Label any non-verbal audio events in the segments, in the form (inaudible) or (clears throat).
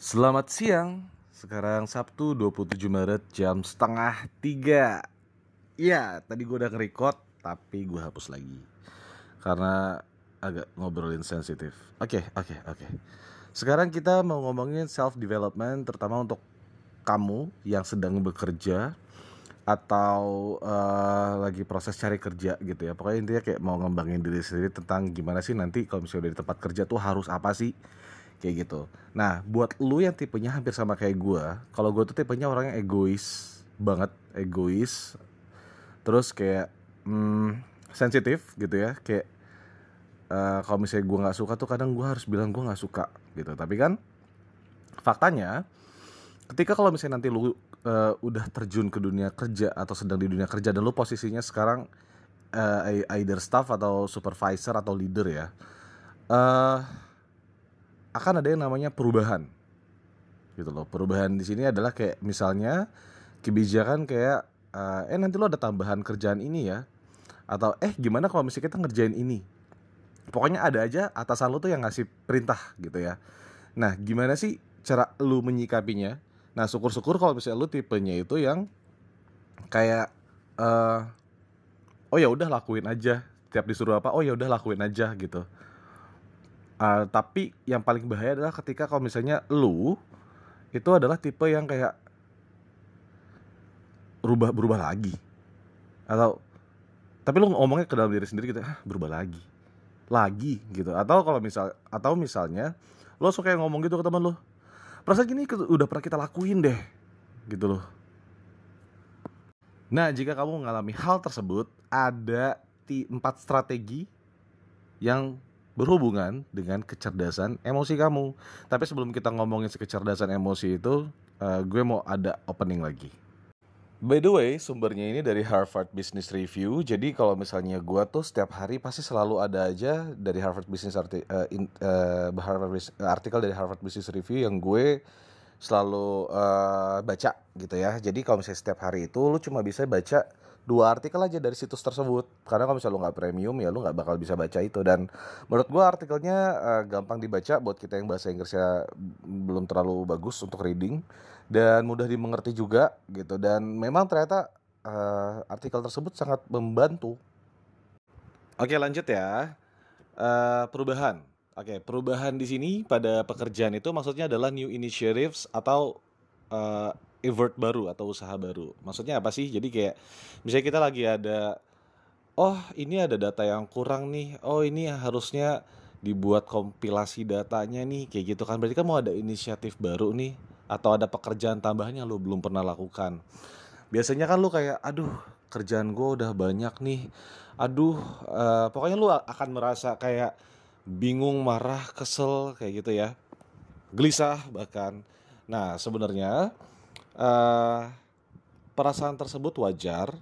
Selamat siang. Sekarang Sabtu 27 Maret jam setengah tiga. Iya, tadi gue udah nge-record tapi gue hapus lagi karena agak ngobrolin sensitif. Oke, oke, oke. Sekarang kita mau ngomongin self development terutama untuk kamu yang sedang bekerja atau uh, lagi proses cari kerja gitu ya. Pokoknya intinya kayak mau ngembangin diri sendiri tentang gimana sih nanti kalau misalnya udah di tempat kerja tuh harus apa sih kayak gitu. Nah, buat lu yang tipenya hampir sama kayak gue, kalau gue tuh tipenya orang yang egois banget, egois, terus kayak hmm, sensitif gitu ya, kayak uh, kalau misalnya gue nggak suka tuh kadang gue harus bilang gue nggak suka gitu. Tapi kan faktanya, ketika kalau misalnya nanti lu uh, udah terjun ke dunia kerja atau sedang di dunia kerja dan lu posisinya sekarang uh, either staff atau supervisor atau leader ya. Uh, akan ada yang namanya perubahan. Gitu loh. Perubahan di sini adalah kayak misalnya kebijakan kayak uh, eh nanti lo ada tambahan kerjaan ini ya. Atau eh gimana kalau misalnya kita ngerjain ini? Pokoknya ada aja atasan lo tuh yang ngasih perintah gitu ya. Nah gimana sih cara lo menyikapinya? Nah syukur-syukur kalau misalnya lo tipenya itu yang kayak uh, oh ya udah lakuin aja. Tiap disuruh apa oh ya udah lakuin aja gitu Uh, tapi yang paling bahaya adalah ketika kalau misalnya lu itu adalah tipe yang kayak berubah berubah lagi. Atau tapi lu ngomongnya ke dalam diri sendiri gitu ah berubah lagi lagi gitu. Atau kalau misal atau misalnya lo suka yang ngomong gitu ke teman lo perasaan gini udah pernah kita lakuin deh gitu loh. Nah jika kamu mengalami hal tersebut ada empat strategi yang berhubungan dengan kecerdasan emosi kamu. Tapi sebelum kita ngomongin kecerdasan emosi itu, uh, gue mau ada opening lagi. By the way, sumbernya ini dari Harvard Business Review. Jadi kalau misalnya gue tuh setiap hari pasti selalu ada aja dari Harvard Business arti, uh, in, uh, Harvard, artikel dari Harvard Business Review yang gue selalu uh, baca gitu ya. Jadi kalau misalnya setiap hari itu lu cuma bisa baca dua artikel aja dari situs tersebut. Karena kalau misalnya lu nggak premium ya lu nggak bakal bisa baca itu. Dan menurut gua artikelnya uh, gampang dibaca buat kita yang bahasa Inggrisnya belum terlalu bagus untuk reading dan mudah dimengerti juga gitu. Dan memang ternyata uh, artikel tersebut sangat membantu. Oke lanjut ya. Uh, perubahan. Oke, perubahan di sini pada pekerjaan itu maksudnya adalah new initiatives atau event baru atau usaha baru. Maksudnya apa sih? Jadi kayak misalnya kita lagi ada oh ini ada data yang kurang nih. Oh ini harusnya dibuat kompilasi datanya nih kayak gitu kan. Berarti kan mau ada inisiatif baru nih atau ada pekerjaan tambahan yang lo belum pernah lakukan. Biasanya kan lo kayak aduh kerjaan gue udah banyak nih. Aduh uh, pokoknya lo akan merasa kayak bingung, marah, kesel kayak gitu ya. Gelisah bahkan. Nah, sebenarnya uh, perasaan tersebut wajar,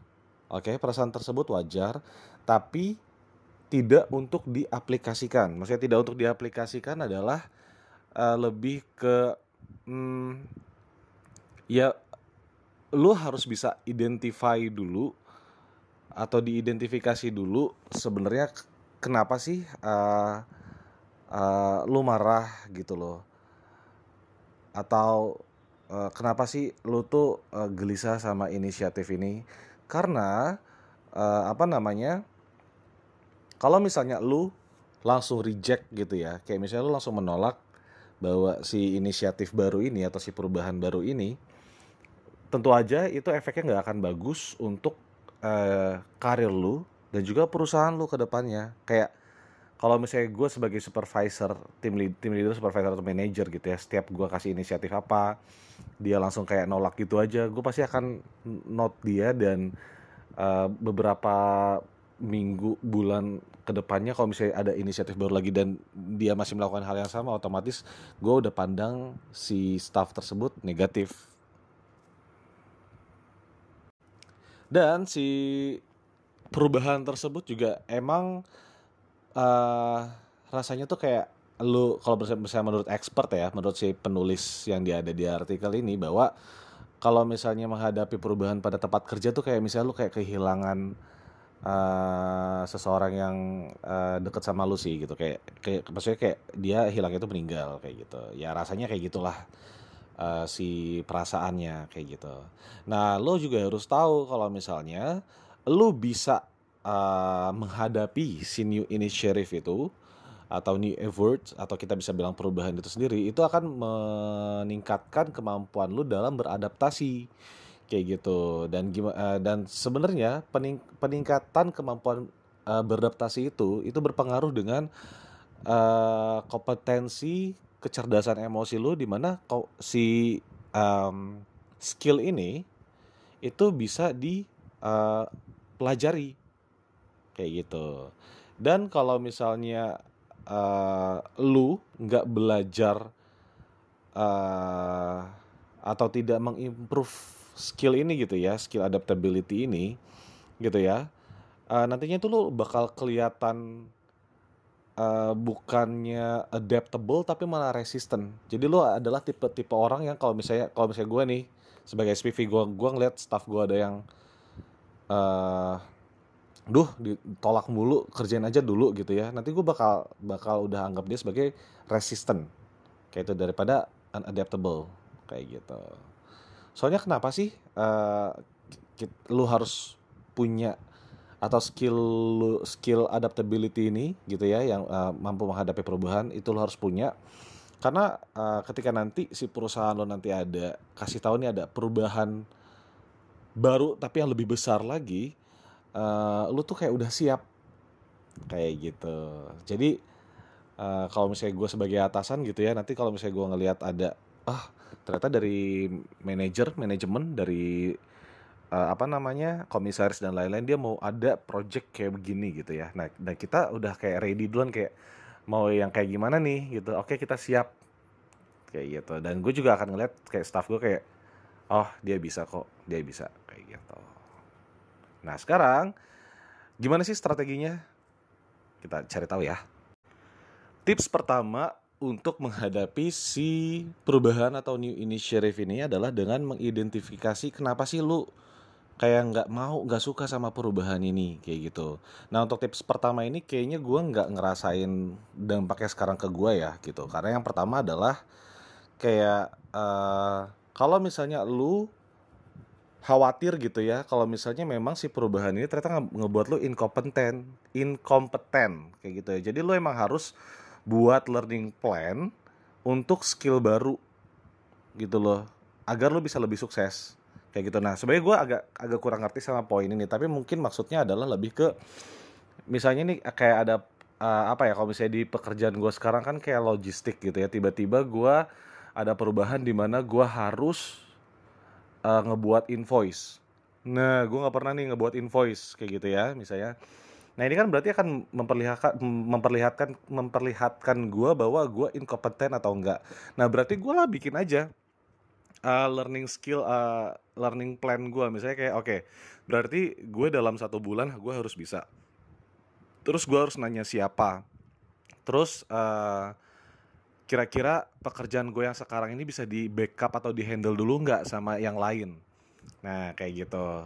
oke, okay, perasaan tersebut wajar, tapi tidak untuk diaplikasikan. Maksudnya tidak untuk diaplikasikan adalah uh, lebih ke, hmm, ya, lu harus bisa identify dulu atau diidentifikasi dulu sebenarnya kenapa sih uh, uh, lu marah gitu loh atau uh, kenapa sih lu tuh uh, gelisah sama inisiatif ini? Karena uh, apa namanya? Kalau misalnya lu langsung reject gitu ya, kayak misalnya lu langsung menolak bahwa si inisiatif baru ini atau si perubahan baru ini, tentu aja itu efeknya nggak akan bagus untuk uh, karir lu dan juga perusahaan lu ke depannya. Kayak kalau misalnya gue sebagai supervisor tim lead, tim leader supervisor atau manager gitu ya setiap gue kasih inisiatif apa dia langsung kayak nolak gitu aja gue pasti akan note dia dan uh, beberapa minggu bulan ke depannya kalau misalnya ada inisiatif baru lagi dan dia masih melakukan hal yang sama otomatis gue udah pandang si staff tersebut negatif. Dan si perubahan tersebut juga emang uh, rasanya tuh kayak lu kalau misalnya menurut expert ya, menurut si penulis yang dia ada di artikel ini bahwa kalau misalnya menghadapi perubahan pada tempat kerja tuh kayak misalnya lu kayak kehilangan uh, seseorang yang uh, deket sama lu sih gitu. Kayak kayak maksudnya kayak dia hilang itu meninggal kayak gitu. Ya rasanya kayak gitulah uh, si perasaannya kayak gitu. Nah lo juga harus tahu kalau misalnya lo bisa uh, menghadapi si new initiative itu atau new effort atau kita bisa bilang perubahan itu sendiri itu akan meningkatkan kemampuan lu dalam beradaptasi. Kayak gitu. Dan gimana uh, dan sebenarnya pening, peningkatan kemampuan uh, beradaptasi itu itu berpengaruh dengan uh, kompetensi kecerdasan emosi lu di mana si um, skill ini itu bisa dipelajari uh, kayak gitu dan kalau misalnya uh, lu nggak belajar uh, atau tidak mengimprove skill ini gitu ya, skill adaptability ini gitu ya. Uh, nantinya tuh lo bakal kelihatan uh, bukannya adaptable tapi malah resistant. Jadi lo adalah tipe-tipe orang yang kalau misalnya kalau misalnya gue nih sebagai SPV gue gue ngeliat staff gue ada yang uh, duh ditolak mulu kerjain aja dulu gitu ya. Nanti gue bakal bakal udah anggap dia sebagai resistant kayak itu daripada unadaptable. Kayak gitu. Soalnya kenapa sih uh, lu harus punya atau skill lu skill adaptability ini gitu ya yang uh, mampu menghadapi perubahan itu lo harus punya. Karena uh, ketika nanti si perusahaan lo nanti ada kasih tahu nih ada perubahan baru tapi yang lebih besar lagi uh, lu tuh kayak udah siap. Kayak gitu. Jadi uh, kalau misalnya gue sebagai atasan gitu ya nanti kalau misalnya gue ngelihat ada ah ternyata dari manajer manajemen dari uh, apa namanya komisaris dan lain-lain dia mau ada project kayak begini gitu ya. Nah dan kita udah kayak ready duluan kayak mau yang kayak gimana nih gitu. Oke kita siap. Kayak gitu. Dan gue juga akan ngeliat kayak staff gue kayak oh dia bisa kok dia bisa. Kayak gitu nah sekarang gimana sih strateginya kita cari tahu ya tips pertama untuk menghadapi si perubahan atau new initiative ini adalah dengan mengidentifikasi kenapa sih lu kayak nggak mau nggak suka sama perubahan ini kayak gitu. Nah untuk tips pertama ini kayaknya gue nggak ngerasain dampaknya sekarang ke gue ya gitu. Karena yang pertama adalah kayak uh, kalau misalnya lu khawatir gitu ya kalau misalnya memang si perubahan ini ternyata ngebuat lu inkompeten, inkompeten kayak gitu ya. Jadi lu emang harus buat learning plan untuk skill baru gitu loh agar lo bisa lebih sukses kayak gitu nah sebenarnya gue agak agak kurang ngerti sama poin ini tapi mungkin maksudnya adalah lebih ke misalnya nih kayak ada uh, apa ya kalau misalnya di pekerjaan gue sekarang kan kayak logistik gitu ya tiba-tiba gue ada perubahan di mana gue harus uh, ngebuat invoice nah gue nggak pernah nih ngebuat invoice kayak gitu ya misalnya Nah ini kan berarti akan memperlihatkan memperlihatkan memperlihatkan gue bahwa gue inkompeten atau enggak. Nah berarti gue lah bikin aja uh, learning skill, uh, learning plan gue. Misalnya kayak oke, okay, berarti gue dalam satu bulan gue harus bisa. Terus gue harus nanya siapa. Terus uh, kira-kira pekerjaan gue yang sekarang ini bisa di backup atau di handle dulu nggak sama yang lain. Nah kayak gitu.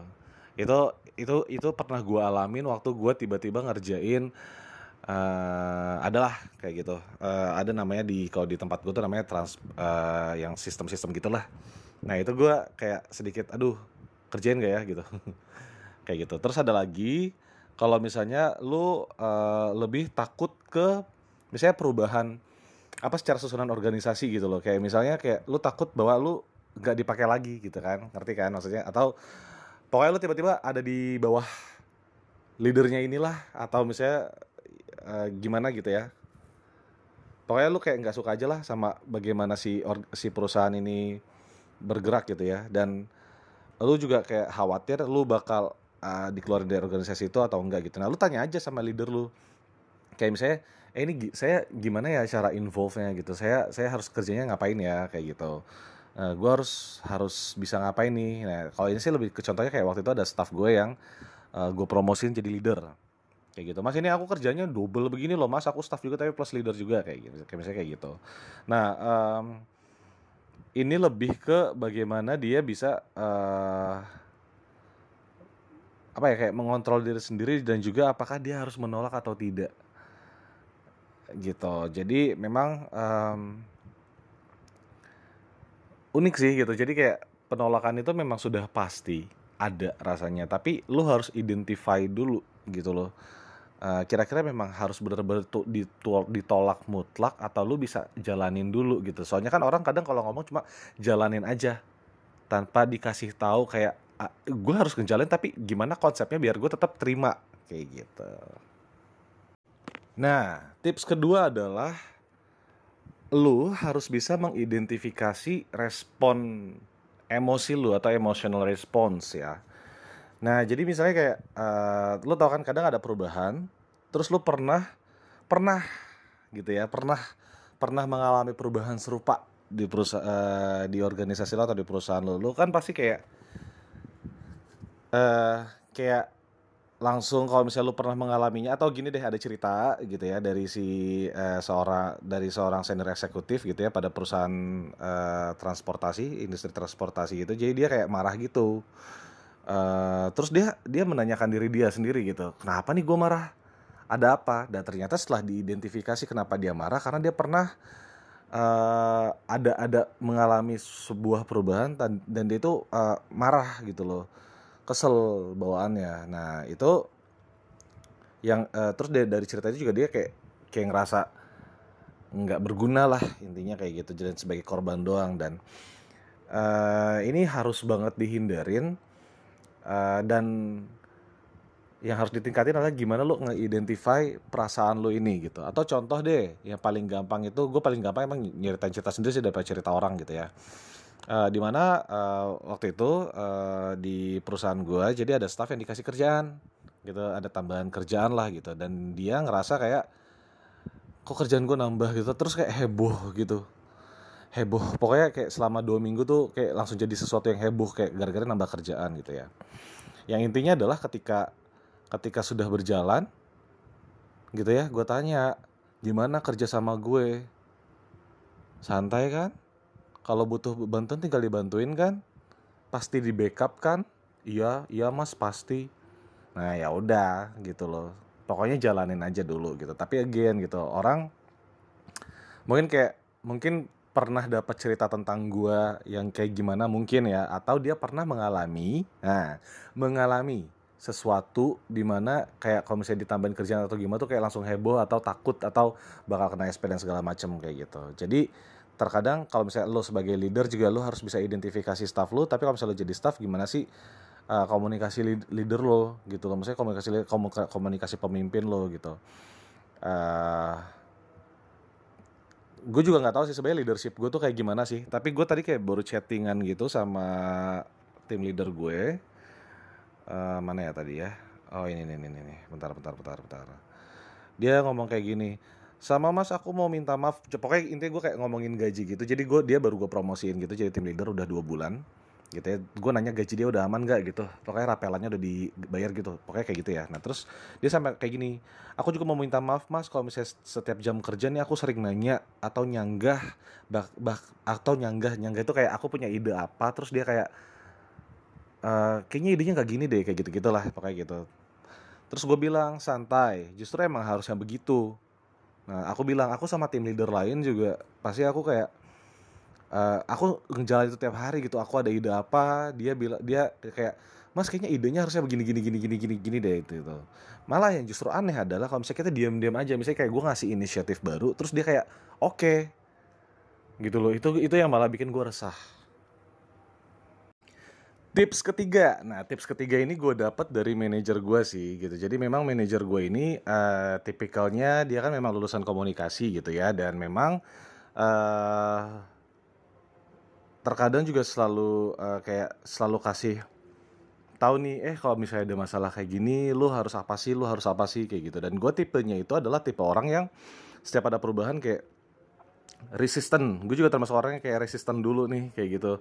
Itu itu itu pernah gue alamin waktu gue tiba-tiba ngerjain uh, adalah kayak gitu. Uh, ada namanya di kalau di tempat gue tuh namanya trans uh, yang sistem-sistem gitulah. Nah itu gue kayak sedikit aduh kerjain gak ya? gitu. (laughs) Kayak gitu. Terus ada lagi kalau misalnya lu uh, lebih takut ke misalnya perubahan apa secara susunan organisasi gitu loh. Kayak misalnya kayak lu takut bahwa lu nggak dipakai lagi gitu kan. Ngerti kan maksudnya? Atau pokoknya lu tiba-tiba ada di bawah leadernya inilah atau misalnya uh, gimana gitu ya. Pokoknya lu kayak nggak suka aja lah sama bagaimana si or, si perusahaan ini bergerak gitu ya. Dan lu juga kayak khawatir lu bakal uh, dikeluarin dari organisasi itu atau enggak gitu. Nah lu tanya aja sama leader lu kayak misalnya eh ini saya gimana ya cara involve-nya gitu? Saya saya harus kerjanya ngapain ya? Kayak gitu. Uh, eh, gue harus harus bisa ngapain nih? Nah kalau ini sih lebih ke contohnya kayak waktu itu ada staff gue yang uh, eh, gue promosin jadi leader. Kayak gitu. Mas ini aku kerjanya double begini loh mas. Aku staff juga tapi plus leader juga. Kayak gitu kayak misalnya kayak gitu. Nah um, ini lebih ke bagaimana dia bisa uh, apa ya kayak mengontrol diri sendiri dan juga apakah dia harus menolak atau tidak gitu. Jadi memang um, unik sih gitu. Jadi kayak penolakan itu memang sudah pasti ada rasanya. Tapi lu harus identify dulu gitu loh. Kira kira-kira memang harus benar-benar ditolak mutlak atau lu bisa jalanin dulu gitu. Soalnya kan orang kadang kalau ngomong cuma jalanin aja tanpa dikasih tahu kayak gue harus ngejalin tapi gimana konsepnya biar gue tetap terima. Kayak gitu. Nah, tips kedua adalah lu harus bisa mengidentifikasi respon emosi lu atau emotional response ya. Nah, jadi misalnya kayak uh, lu tau kan kadang ada perubahan, terus lu pernah pernah gitu ya, pernah pernah mengalami perubahan serupa di perusahaan uh, di organisasi lo atau di perusahaan lo. Lu kan pasti kayak uh, kayak langsung kalau misalnya lu pernah mengalaminya atau gini deh ada cerita gitu ya dari si uh, seorang dari seorang senior eksekutif gitu ya pada perusahaan uh, transportasi industri transportasi gitu. Jadi dia kayak marah gitu. Uh, terus dia dia menanyakan diri dia sendiri gitu kenapa nih gue marah? Ada apa? Dan ternyata setelah diidentifikasi kenapa dia marah karena dia pernah uh, ada ada mengalami sebuah perubahan dan, dan dia itu uh, marah gitu loh kesel bawaannya. Nah itu yang uh, terus dari, dari cerita itu juga dia kayak kayak ngerasa nggak berguna lah intinya kayak gitu jadi sebagai korban doang. Dan uh, ini harus banget dihindarin uh, dan yang harus ditingkatin adalah gimana lo nge-identify perasaan lo ini gitu. Atau contoh deh yang paling gampang itu gue paling gampang emang nyeritain cerita sendiri sih daripada cerita orang gitu ya uh, di mana uh, waktu itu uh, di perusahaan gue jadi ada staff yang dikasih kerjaan gitu. Ada tambahan kerjaan lah gitu. Dan dia ngerasa kayak kok kerjaan gue nambah? gitu. Terus kayak heboh gitu. Heboh. Pokoknya kayak selama dua minggu tuh kayak langsung jadi sesuatu yang heboh kayak gara-gara nambah kerjaan gitu ya. Yang intinya adalah ketika ketika sudah berjalan gitu ya gue tanya gimana kerja sama gue? Santai kan kalau butuh bantuan tinggal dibantuin kan? Pasti di backup kan? Iya iya mas pasti. Nah ya udah gitu loh. Pokoknya jalanin aja dulu gitu. Tapi again gitu orang mungkin kayak mungkin pernah dapat cerita tentang gua yang kayak gimana mungkin ya. Atau dia pernah mengalami nah mengalami sesuatu di mana kayak kalau misalnya ditambahin kerjaan atau gimana tuh kayak langsung heboh atau takut atau bakal kena SP dan segala macam kayak gitu. Jadi terkadang kalau misalnya lo sebagai leader juga lo harus bisa identifikasi staff lo tapi kalau misalnya lo jadi staff gimana sih uh, komunikasi leader lo gitu loh? Maksudnya komunikasi komunikasi pemimpin lo gitu. Uh, eh, gue juga nggak tahu sih sebenarnya leadership gue tuh kayak gimana sih. Tapi gue tadi kayak baru chattingan gitu sama tim leader gue. Uh, mana ya tadi ya? Oh ini ini ini ini. Bentar bentar bentar bentar. Dia ngomong kayak gini sama mas aku mau minta maaf. Pokoknya intinya gue kayak ngomongin gaji gitu. Jadi gue dia baru gue promosiin gitu. Jadi tim leader udah dua bulan gitu ya. Gue nanya gaji dia udah aman gak gitu. Pokoknya rapelannya udah dibayar gitu. Pokoknya kayak gitu ya. Nah terus dia sampai kayak gini aku juga mau minta maaf mas. Kalau misalnya setiap jam kerja nih aku sering nanya atau nyanggah bah, bah atau nyanggah. Nyanggah itu kayak aku punya ide apa. Terus dia kayak uh, kayaknya idenya nggak gini deh. Kayak gitu gitulah pokoknya gitu. Terus gue bilang santai. Justru emang harusnya begitu Nah, aku bilang aku sama tim leader lain juga pasti aku kayak uh, aku ngejalan itu tiap hari gitu. Aku ada ide apa, dia bilang dia kayak Mas kayaknya idenya harusnya begini gini gini gini gini gini deh itu itu. Malah yang justru aneh adalah kalau misalnya kita diam-diam aja, misalnya kayak gue ngasih inisiatif baru, terus dia kayak oke, okay. gitu loh. Itu itu yang malah bikin gue resah. Tips ketiga, nah tips ketiga ini gue dapat dari manajer gue sih gitu. Jadi memang manajer gue ini uh, tipikalnya dia kan memang lulusan komunikasi gitu ya dan memang uh, terkadang juga selalu uh, kayak selalu kasih tahu nih eh kalau misalnya ada masalah kayak gini lu harus apa sih lu harus apa sih kayak gitu. Dan gue tipenya itu adalah tipe orang yang setiap ada perubahan kayak resisten. Gue juga termasuk orangnya kayak resisten dulu nih kayak gitu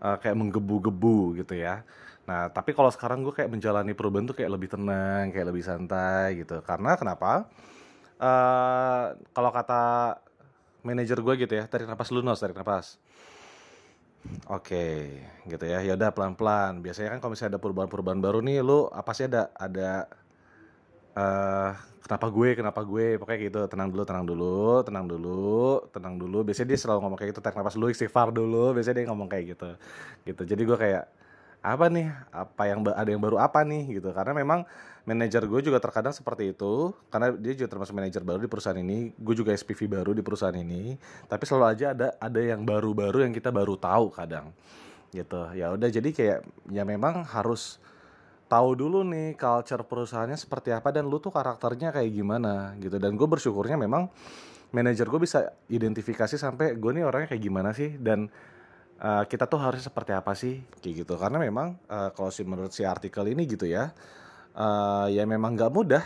uh, kayak menggebu-gebu gitu ya. Nah, tapi kalau sekarang gue kayak menjalani perubahan tuh kayak lebih tenang, kayak lebih santai gitu. Karena kenapa? Uh, kalau kata manajer gue gitu ya, tarik nafas lu nos, tarik nafas. Oke, gitu ya. Ya udah pelan-pelan. Biasanya kan kalau misalnya ada perubahan-perubahan baru nih, lu apa sih ada ada eh kenapa gue, kenapa gue, pokoknya gitu. Tenang dulu, tenang dulu, tenang dulu, tenang dulu. Biasanya dia selalu ngomong kayak gitu, tarik napas dulu, istighfar dulu. Biasanya dia ngomong kayak gitu. Gitu. Jadi gue kayak apa nih? Apa yang ada yang baru apa nih gitu. Karena memang manajer gue juga terkadang seperti itu karena dia juga termasuk manajer baru di perusahaan ini gue juga SPV baru di perusahaan ini tapi selalu aja ada ada yang baru-baru yang kita baru tahu kadang gitu ya udah jadi kayak ya memang harus tahu dulu nih culture perusahaannya seperti apa dan lu tuh karakternya kayak gimana gitu. Dan gue bersyukurnya memang manajer gue bisa identifikasi sampai gue nih orangnya kayak gimana sih dan uh, kita tuh harusnya seperti apa sih kayak gitu. Karena memang uh, kalau si menurut si artikel ini gitu ya uh, ya memang nggak mudah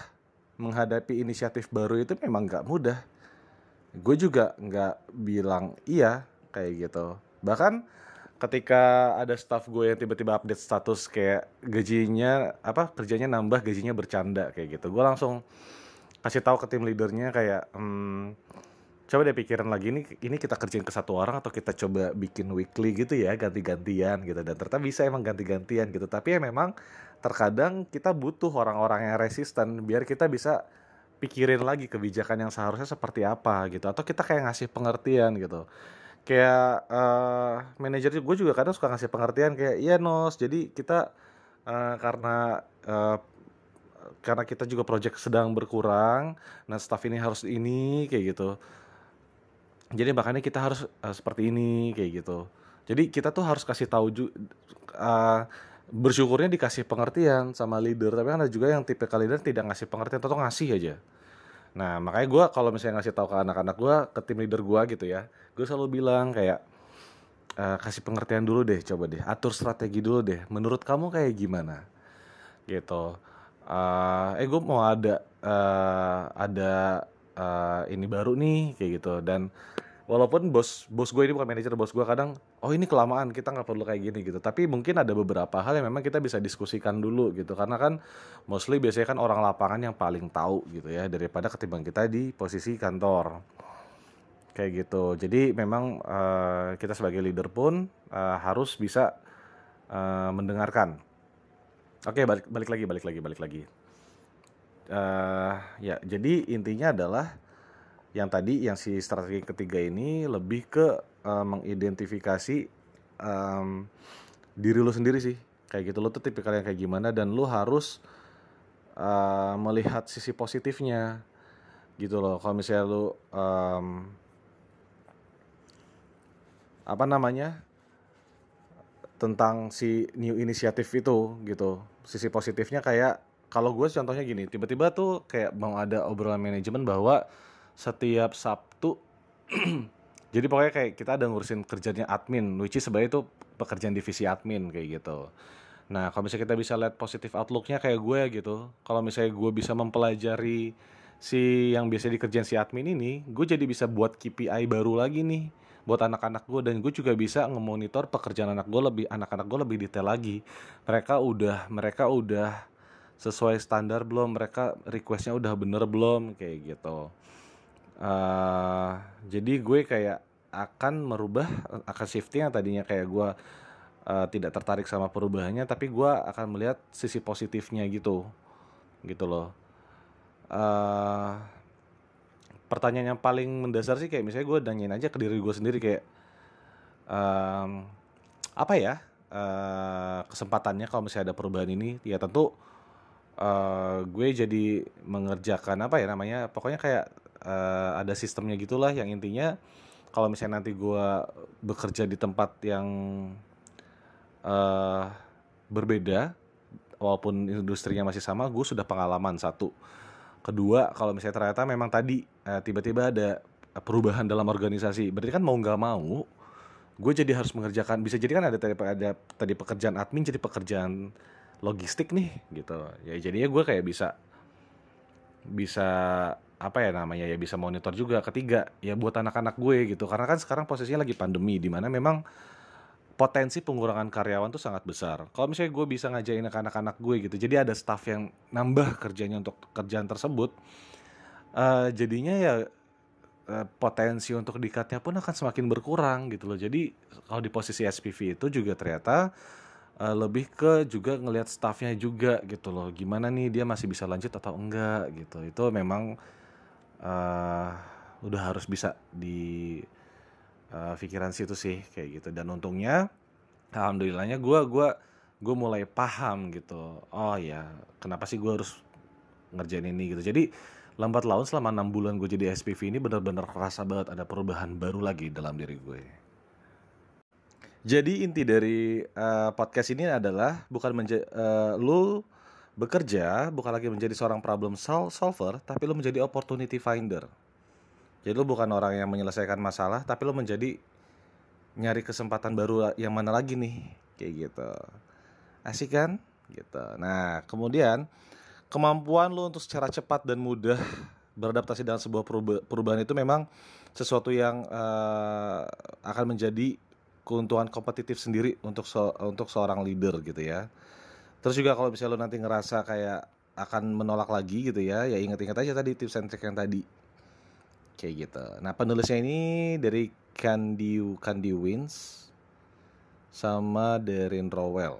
menghadapi inisiatif baru itu memang nggak mudah. Gue juga nggak bilang iya kayak gitu. Bahkan ketika ada staff gue yang tiba-tiba update status kayak gajinya apa kerjanya nambah gajinya bercanda kayak gitu. Gue langsung kasih tahu ke tim leadernya kayak hmm, coba deh pikiran lagi ini ini kita kerjain ke satu orang atau kita coba bikin weekly gitu ya ganti-gantian gitu. Dan ternyata bisa emang ganti-gantian gitu. Tapi ya memang terkadang kita butuh orang-orang yang resisten biar kita bisa pikirin lagi kebijakan yang seharusnya seperti apa gitu. Atau kita kayak ngasih pengertian gitu kayak uh, manajer gue juga kadang suka ngasih pengertian kayak iya nos jadi kita uh, karena uh, karena kita juga project sedang berkurang nah staff ini harus ini kayak gitu. Jadi makanya kita harus uh, seperti ini kayak gitu. Jadi kita tuh harus kasih tahu ju uh, bersyukurnya dikasih pengertian sama leader tapi kan ada juga yang tipe leader tidak ngasih pengertian atau ngasih aja nah makanya gue kalau misalnya ngasih tahu ke anak-anak gue ke tim leader gue gitu ya gue selalu bilang kayak uh, kasih pengertian dulu deh coba deh. Atur strategi dulu deh. Menurut kamu kayak gimana? Gitu. Uh, eh gue mau ada uh, ada uh, ini baru nih kayak gitu. Dan walaupun bos bos gue ini bukan manajer bos gue kadang oh ini kelamaan kita nggak perlu kayak gini gitu. Tapi mungkin ada beberapa hal yang memang kita bisa diskusikan dulu gitu. Karena kan mostly biasanya kan orang lapangan yang paling tahu gitu ya daripada ketimbang kita di posisi kantor. Kayak gitu. Jadi memang uh, kita sebagai leader pun uh, harus bisa uh, mendengarkan. Oke balik balik lagi balik lagi balik lagi. Uh, ya jadi intinya adalah yang tadi yang si strategi ketiga ini lebih ke uh, mengidentifikasi um, diri lu sendiri sih. Kayak gitu lo tuh tipikal yang kayak gimana dan lu harus uh, melihat sisi positifnya gitu loh. Kalau misalnya lu um, apa namanya tentang si new inisiatif itu gitu. Sisi positifnya kayak kalau gue contohnya gini tiba-tiba tuh kayak mau ada obrolan manajemen bahwa setiap Sabtu. (clears throat) Jadi pokoknya kayak kita ada ngurusin kerjanya admin which is sebenarnya itu pekerjaan divisi admin kayak gitu. Nah kalau misalnya kita bisa lihat positif outlooknya kayak gue gitu kalau misalnya gue bisa mempelajari si yang biasa dikerjain si admin ini gue jadi bisa buat KPI baru lagi nih buat anak-anak gue. Dan gue juga bisa ngemonitor pekerjaan anak gue lebih anak-anak gue lebih detail lagi. Mereka udah mereka udah sesuai standar belum? Mereka requestnya udah bener belum? Kayak gitu uh, jadi gue kayak akan merubah akan shifting yang tadinya kayak gue uh, tidak tertarik sama perubahannya tapi gue akan melihat sisi positifnya gitu gitu loh. Uh, pertanyaan yang paling mendasar sih kayak misalnya gue nanyain aja ke diri gue sendiri kayak um, apa ya uh, kesempatannya kalau misalnya ada perubahan ini? Ya tentu uh, gue jadi mengerjakan apa ya namanya pokoknya kayak uh, ada sistemnya gitulah yang intinya kalau misalnya nanti gue bekerja di tempat yang uh, berbeda walaupun industrinya masih sama gue sudah pengalaman satu. Kedua kalau misalnya ternyata memang tadi uh, tiba-tiba ada perubahan dalam organisasi berarti kan mau nggak mau gue jadi harus mengerjakan bisa jadi kan ada tadi ada tadi pekerjaan admin jadi pekerjaan logistik nih gitu. Ya jadinya gue kayak bisa bisa apa ya namanya ya bisa monitor juga ketiga ya buat anak-anak gue gitu karena kan sekarang posisinya lagi pandemi di mana memang potensi pengurangan karyawan tuh sangat besar. Kalau misalnya gue bisa ngajain anak-anak gue gitu, jadi ada staff yang nambah kerjanya untuk kerjaan tersebut, uh, jadinya ya eh, potensi untuk dikatnya pun akan semakin berkurang gitu loh. Jadi kalau di posisi SPV itu juga ternyata uh, lebih ke juga ngelihat staffnya juga gitu loh. Gimana nih dia masih bisa lanjut atau enggak gitu. Itu memang uh, udah harus bisa di uh, pikiran situ sih kayak gitu. Dan untungnya alhamdulillahnya gue gua gue mulai paham gitu. Oh ya, kenapa sih gue harus ngerjain ini gitu. Jadi lambat laun selama enam bulan gue jadi SPV ini benar-benar kerasa banget ada perubahan baru lagi dalam diri gue. Jadi inti dari uh, podcast ini adalah bukan menjadi uh, lu bekerja bukan lagi menjadi seorang problem sol solver, tapi lu menjadi opportunity finder. Jadi lu bukan orang yang menyelesaikan masalah, tapi lu menjadi nyari kesempatan baru yang mana lagi nih, kayak gitu. Asik kan? Gitu. Nah, kemudian kemampuan lo untuk secara cepat dan mudah (laughs) beradaptasi dalam sebuah perubahan itu memang sesuatu yang uh, akan menjadi keuntungan kompetitif sendiri untuk so, untuk seorang leader gitu ya. Terus juga kalau misalnya lo nanti ngerasa kayak akan menolak lagi gitu ya, ya ingat-ingat aja tadi tips and trick yang tadi. Kayak gitu. Nah, penulisnya ini dari Candy Candy Wins sama Darren Rowell.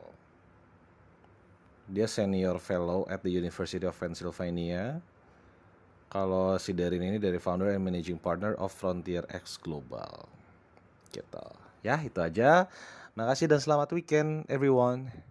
Dia senior fellow at the University of Pennsylvania. Kalau si Darin ini dari founder and managing partner of Frontier X Global. Gitu. Ya itu aja. Makasih dan selamat weekend everyone